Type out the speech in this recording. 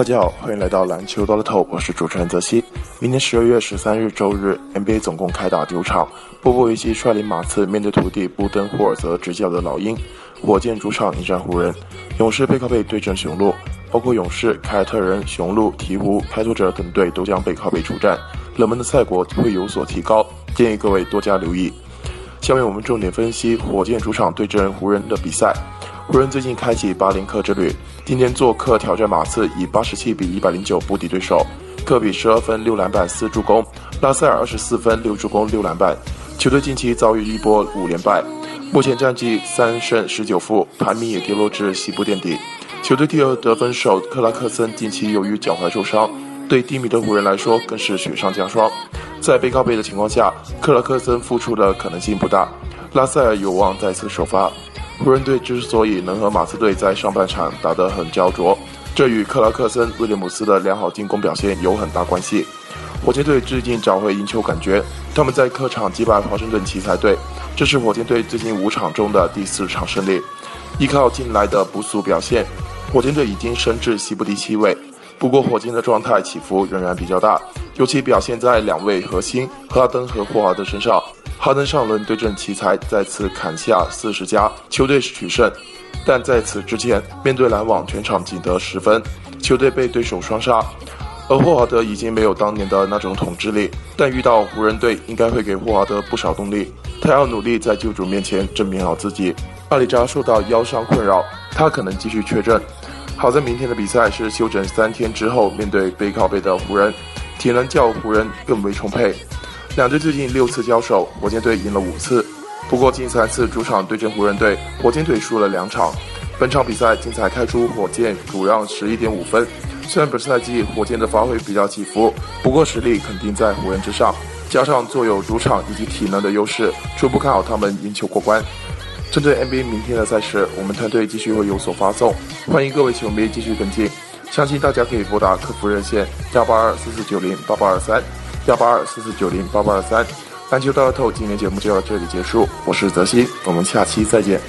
大家好，欢迎来到篮球多乐透，我是主持人泽西。明年十二月十三日周日，NBA 总共开打九场。波波维奇率领马刺面对徒弟布登霍尔泽执教的老鹰，火箭主场迎战湖人，勇士背靠背对阵雄鹿。包括勇士、凯尔特人、雄鹿、鹈鹕、开拓者等队都将背靠背出战，冷门的赛果会有所提高，建议各位多加留意。下面我们重点分析火箭主场对阵湖人的比赛。湖人最近开启八连克之旅，今天做客挑战马刺，以八十七比一百零九不敌对手。科比十二分六篮板四助攻，拉塞尔二十四分六助攻六篮板。球队近期遭遇一波五连败，目前战绩三胜十九负，排名也跌落至西部垫底。球队第二得分手克拉克森近期由于脚踝受伤，对低迷的湖人来说更是雪上加霜。在背靠背的情况下，克拉克森复出的可能性不大，拉塞尔有望再次首发。湖人队之所以能和马刺队在上半场打得很焦灼，这与克拉克森、威廉姆斯的良好进攻表现有很大关系。火箭队最近找回赢球感觉，他们在客场击败华盛顿奇才队，这是火箭队最近五场中的第四场胜利。依靠近来的不俗表现，火箭队已经升至西部第七位。不过，火箭的状态起伏仍然比较大，尤其表现在两位核心哈登和霍华德身上。哈登上轮对阵奇才，再次砍下四十加，球队取胜。但在此之前，面对篮网，全场仅得十分，球队被对手双杀。而霍华德已经没有当年的那种统治力，但遇到湖人队，应该会给霍华德不少动力。他要努力在救主面前证明好自己。阿里扎受到腰伤困扰，他可能继续缺阵。好在明天的比赛是休整三天之后面对背靠背的湖人，体能较湖人更为充沛。两队最近六次交手，火箭队赢了五次。不过近三次主场对阵湖人队，火箭队输了两场。本场比赛精彩开出，火箭主让十一点五分。虽然本赛季火箭的发挥比较起伏，不过实力肯定在湖人之上。加上坐有主场以及体能的优势，初步看好他们赢球过关。针对 NBA 明天的赛事，我们团队继续会有所发送，欢迎各位球迷继续跟进。相信大家可以拨打客服热线幺八二四四九零八八二三。幺八二四四九零八八二三，篮球大乐透今天节目就到这里结束，我是泽鑫，我们下期再见。